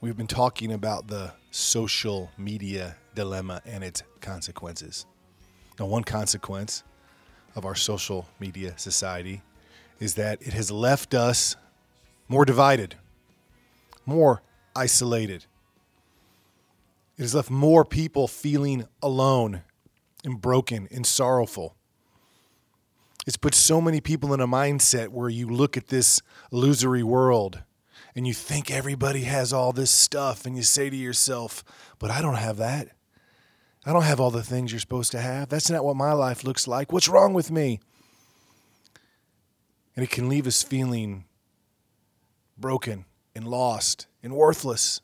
we've been talking about the social media dilemma and its consequences. Now, one consequence of our social media society is that it has left us more divided, more isolated. It has left more people feeling alone and broken and sorrowful. It's put so many people in a mindset where you look at this illusory world and you think everybody has all this stuff and you say to yourself, but I don't have that. I don't have all the things you're supposed to have. That's not what my life looks like. What's wrong with me? And it can leave us feeling broken and lost and worthless.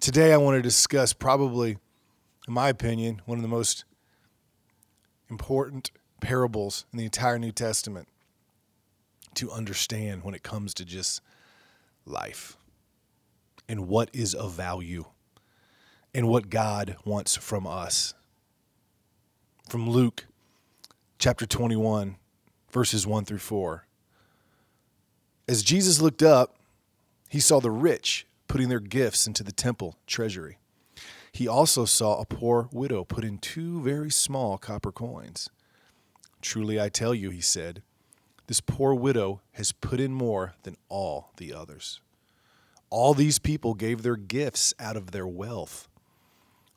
Today, I want to discuss probably, in my opinion, one of the most important parables in the entire New Testament to understand when it comes to just life and what is of value and what God wants from us. From Luke chapter 21, verses 1 through 4. As Jesus looked up, he saw the rich putting their gifts into the temple treasury. He also saw a poor widow put in two very small copper coins. Truly I tell you, he said, this poor widow has put in more than all the others. All these people gave their gifts out of their wealth,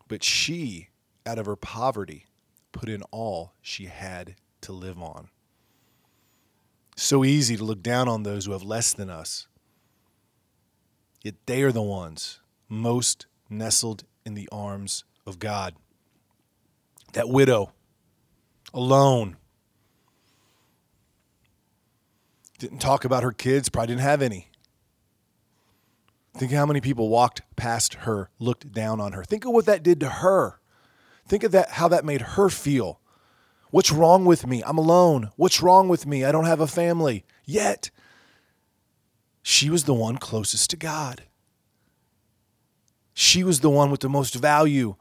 but she, out of her poverty, put in all she had to live on. So easy to look down on those who have less than us. Yet they are the ones most nestled in the arms of God. That widow, alone, didn't talk about her kids, probably didn't have any. Think of how many people walked past her, looked down on her. Think of what that did to her. Think of that how that made her feel. What's wrong with me? I'm alone. What's wrong with me? I don't have a family. Yet she was the one closest to God. She was the one with the most value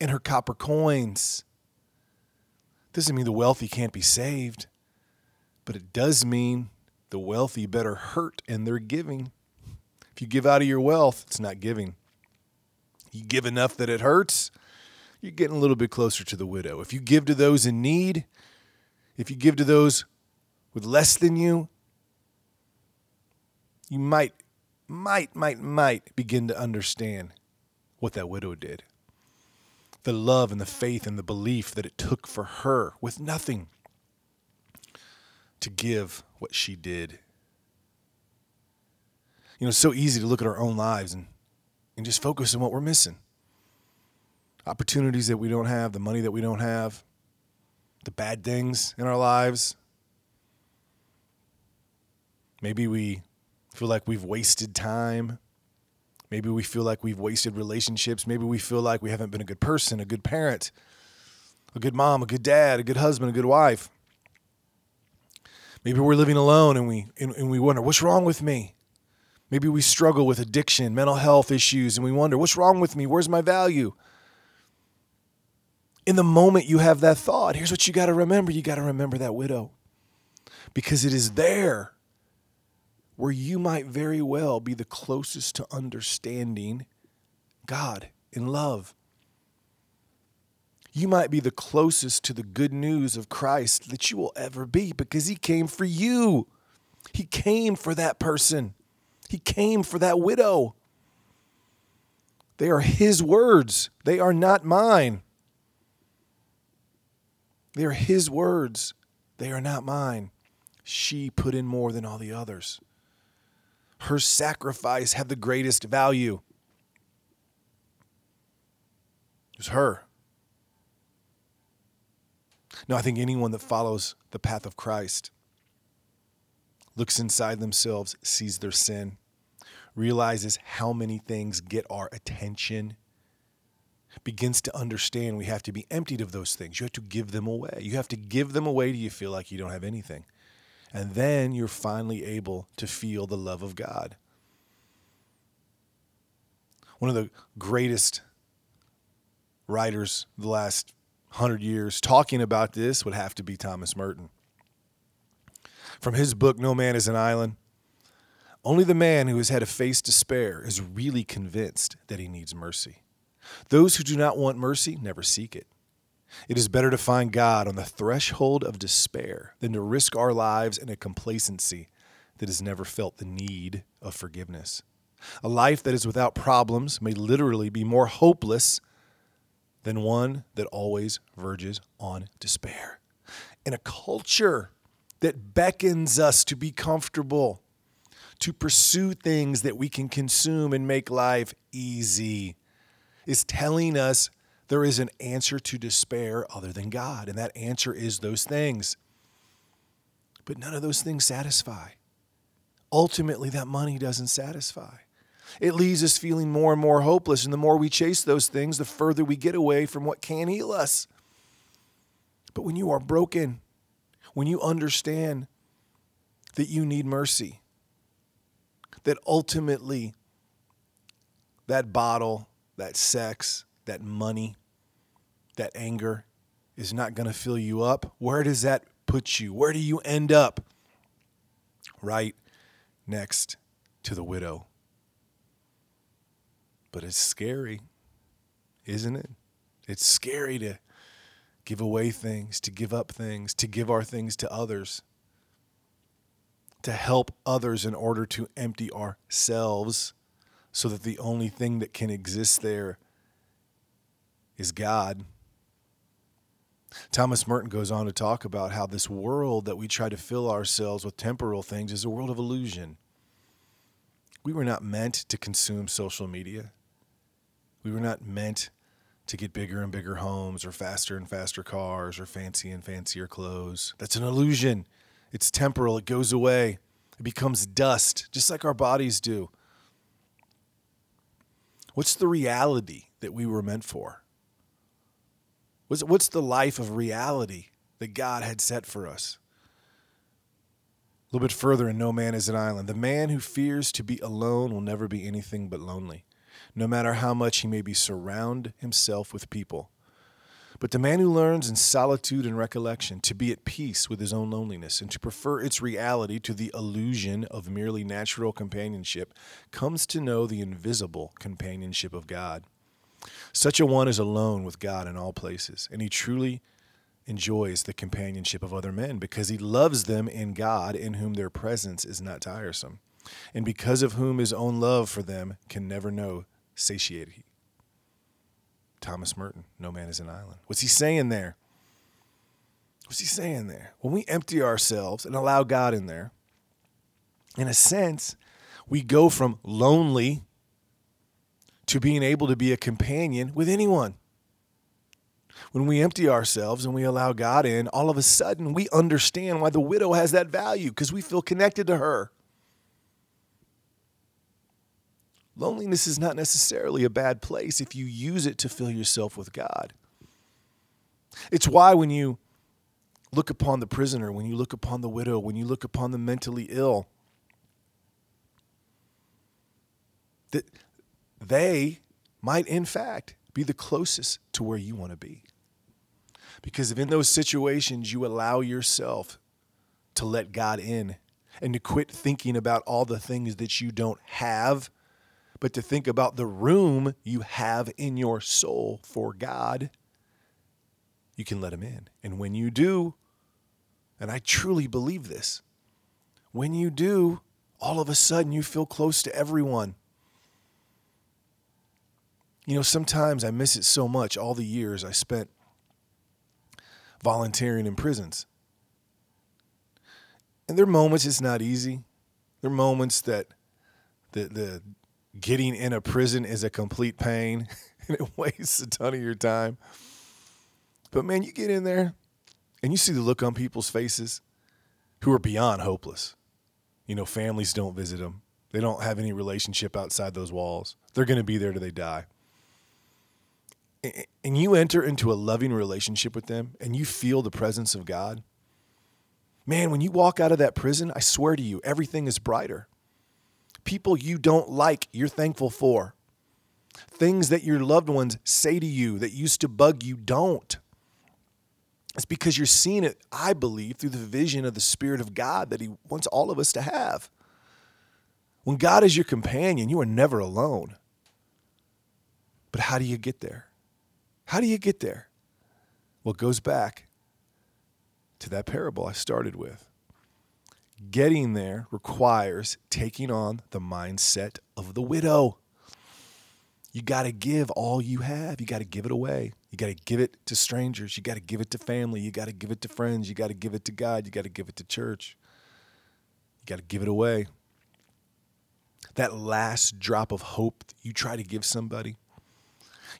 in her copper coins. Doesn't mean the wealthy can't be saved, but it does mean the wealthy better hurt in their giving. If you give out of your wealth, it's not giving. You give enough that it hurts, you're getting a little bit closer to the widow. If you give to those in need, if you give to those with less than you, you might, might, might, might begin to understand what that widow did. The love and the faith and the belief that it took for her with nothing to give what she did. You know, it's so easy to look at our own lives and, and just focus on what we're missing. Opportunities that we don't have, the money that we don't have, the bad things in our lives. Maybe we feel like we've wasted time. Maybe we feel like we've wasted relationships. Maybe we feel like we haven't been a good person, a good parent, a good mom, a good dad, a good husband, a good wife. Maybe we're living alone and we and, and we wonder, what's wrong with me? Maybe we struggle with addiction, mental health issues, and we wonder, what's wrong with me? Where's my value? In the moment you have that thought, here's what you got to remember you got to remember that widow. Because it is there where you might very well be the closest to understanding God in love. You might be the closest to the good news of Christ that you will ever be because He came for you. He came for that person. He came for that widow. They are His words, they are not mine. They are His words, they are not mine. She put in more than all the others. Her sacrifice had the greatest value. It was her. No, I think anyone that follows the path of Christ looks inside themselves, sees their sin, realizes how many things get our attention, begins to understand we have to be emptied of those things. You have to give them away. You have to give them away till you feel like you don't have anything. And then you're finally able to feel the love of God. One of the greatest writers the last hundred years talking about this would have to be Thomas Merton. From his book, No Man is an Island, only the man who has had a face to spare is really convinced that he needs mercy. Those who do not want mercy never seek it. It is better to find God on the threshold of despair than to risk our lives in a complacency that has never felt the need of forgiveness. A life that is without problems may literally be more hopeless than one that always verges on despair. In a culture that beckons us to be comfortable, to pursue things that we can consume and make life easy, is telling us there is an answer to despair other than God. And that answer is those things. But none of those things satisfy. Ultimately, that money doesn't satisfy. It leaves us feeling more and more hopeless. And the more we chase those things, the further we get away from what can heal us. But when you are broken, when you understand that you need mercy, that ultimately that bottle, that sex, that money, that anger is not going to fill you up, where does that put you? Where do you end up? Right next to the widow. But it's scary, isn't it? It's scary to give away things, to give up things, to give our things to others, to help others in order to empty ourselves so that the only thing that can exist there is God. Thomas Merton goes on to talk about how this world that we try to fill ourselves with temporal things is a world of illusion. We were not meant to consume social media. We were not meant to get bigger and bigger homes or faster and faster cars or fancy and fancier clothes. That's an illusion. It's temporal, it goes away, it becomes dust, just like our bodies do. What's the reality that we were meant for? What's, what's the life of reality that God had set for us? A little bit further in No Man is an Island. The man who fears to be alone will never be anything but lonely no matter how much he may be surround himself with people. But the man who learns in solitude and recollection to be at peace with his own loneliness and to prefer its reality to the illusion of merely natural companionship comes to know the invisible companionship of God. Such a one is alone with God in all places, and he truly enjoys the companionship of other men because he loves them in God, in whom their presence is not tiresome, and because of whom his own love for them can never know satiated. Thomas Merton, No Man is an Island. What's he saying there? What's he saying there? When we empty ourselves and allow God in there, in a sense, we go from lonely to being able to be a companion with anyone. When we empty ourselves and we allow God in, all of a sudden we understand why the widow has that value because we feel connected to her. Loneliness is not necessarily a bad place if you use it to fill yourself with God. It's why when you look upon the prisoner, when you look upon the widow, when you look upon the mentally ill, that they might, in fact, be the closest to where you want to be. Because if in those situations you allow yourself to let God in and to quit thinking about all the things that you don't have but to think about the room you have in your soul for God, you can let Him in. And when you do, and I truly believe this, when you do, all of a sudden you feel close to everyone. You know, sometimes I miss it so much, all the years I spent volunteering in prisons. And there are moments it's not easy. There are moments that the, the getting in a prison is a complete pain and it wastes a ton of your time. But man, you get in there and you see the look on people's faces who are beyond hopeless. You know, families don't visit them. They don't have any relationship outside those walls. They're going to be there till they die. And you enter into a loving relationship with them and you feel the presence of God. Man, when you walk out of that prison, I swear to you, everything is brighter. People you don't like, you're thankful for. Things that your loved ones say to you that used to bug you don't. It's because you're seeing it, I believe, through the vision of the Spirit of God that He wants all of us to have. When God is your companion, you are never alone. But how do you get there? How do you get there? Well, it goes back to that parable I started with. Getting there requires taking on the mindset of the widow. You got to give all you have. You got to give it away. You got to give it to strangers. You got to give it to family. You got to give it to friends. You got to give it to God. You got to give it to church. You got to give it away. That last drop of hope you try to give somebody,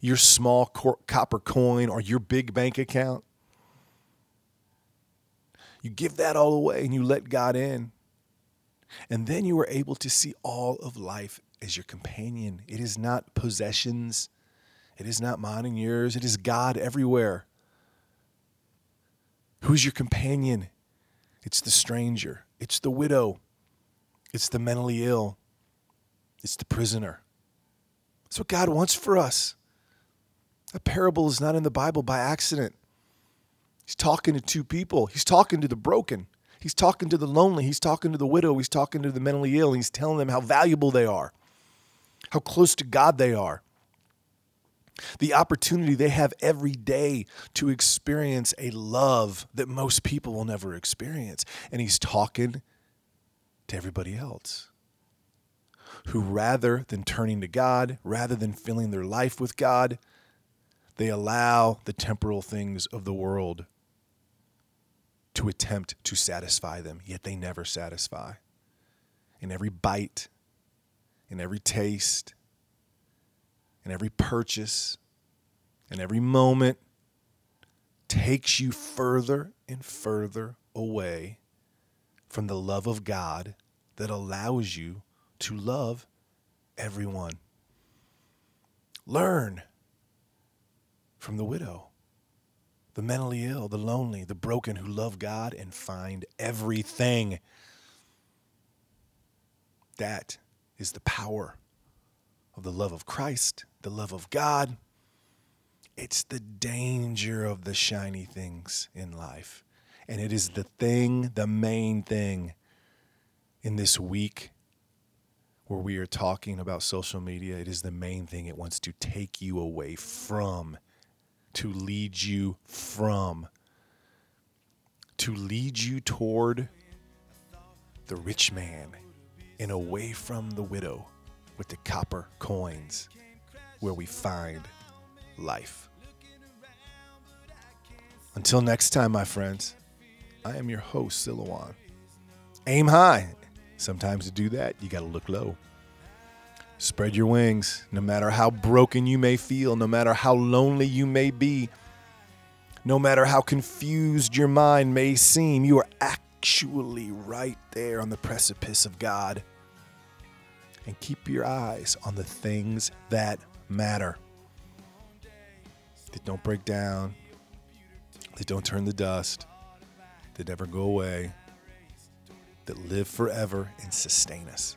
your small copper coin or your big bank account, you give that all away and you let God in. And then you are able to see all of life as your companion. It is not possessions, it is not mine and yours, it is God everywhere. Who's your companion? It's the stranger, it's the widow, it's the mentally ill, it's the prisoner. That's what God wants for us. A parable is not in the Bible by accident. He's talking to two people. He's talking to the broken. He's talking to the lonely. He's talking to the widow. He's talking to the mentally ill. He's telling them how valuable they are how close to God they are, the opportunity they have every day to experience a love that most people will never experience. And he's talking to everybody else who, rather than turning to God, rather than filling their life with God, they allow the temporal things of the world to attempt to satisfy them, yet they never satisfy. In every bite, in every taste, in every purchase, in every moment takes you further and further away from the love of God that allows you to love everyone. Learn from the widow, the mentally ill, the lonely, the broken who love God and find everything. That is the power of the love of Christ, the love of God. It's the danger of the shiny things in life. And it is the thing, the main thing in this week where we are talking about social media. It is the main thing it wants to take you away from, to lead you from, to lead you toward the rich man and away from the widow with the copper coins where we find life. Until next time, my friends, I am your host, Silouan. Aim high. Sometimes to do that, you got to look low. Spread your wings, no matter how broken you may feel, no matter how lonely you may be, no matter how confused your mind may seem, you are actually right there on the precipice of God. And keep your eyes on the things that matter. That don't break down, that don't turn to dust, that never go away, that live forever and sustain us.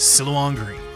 Silouan Green.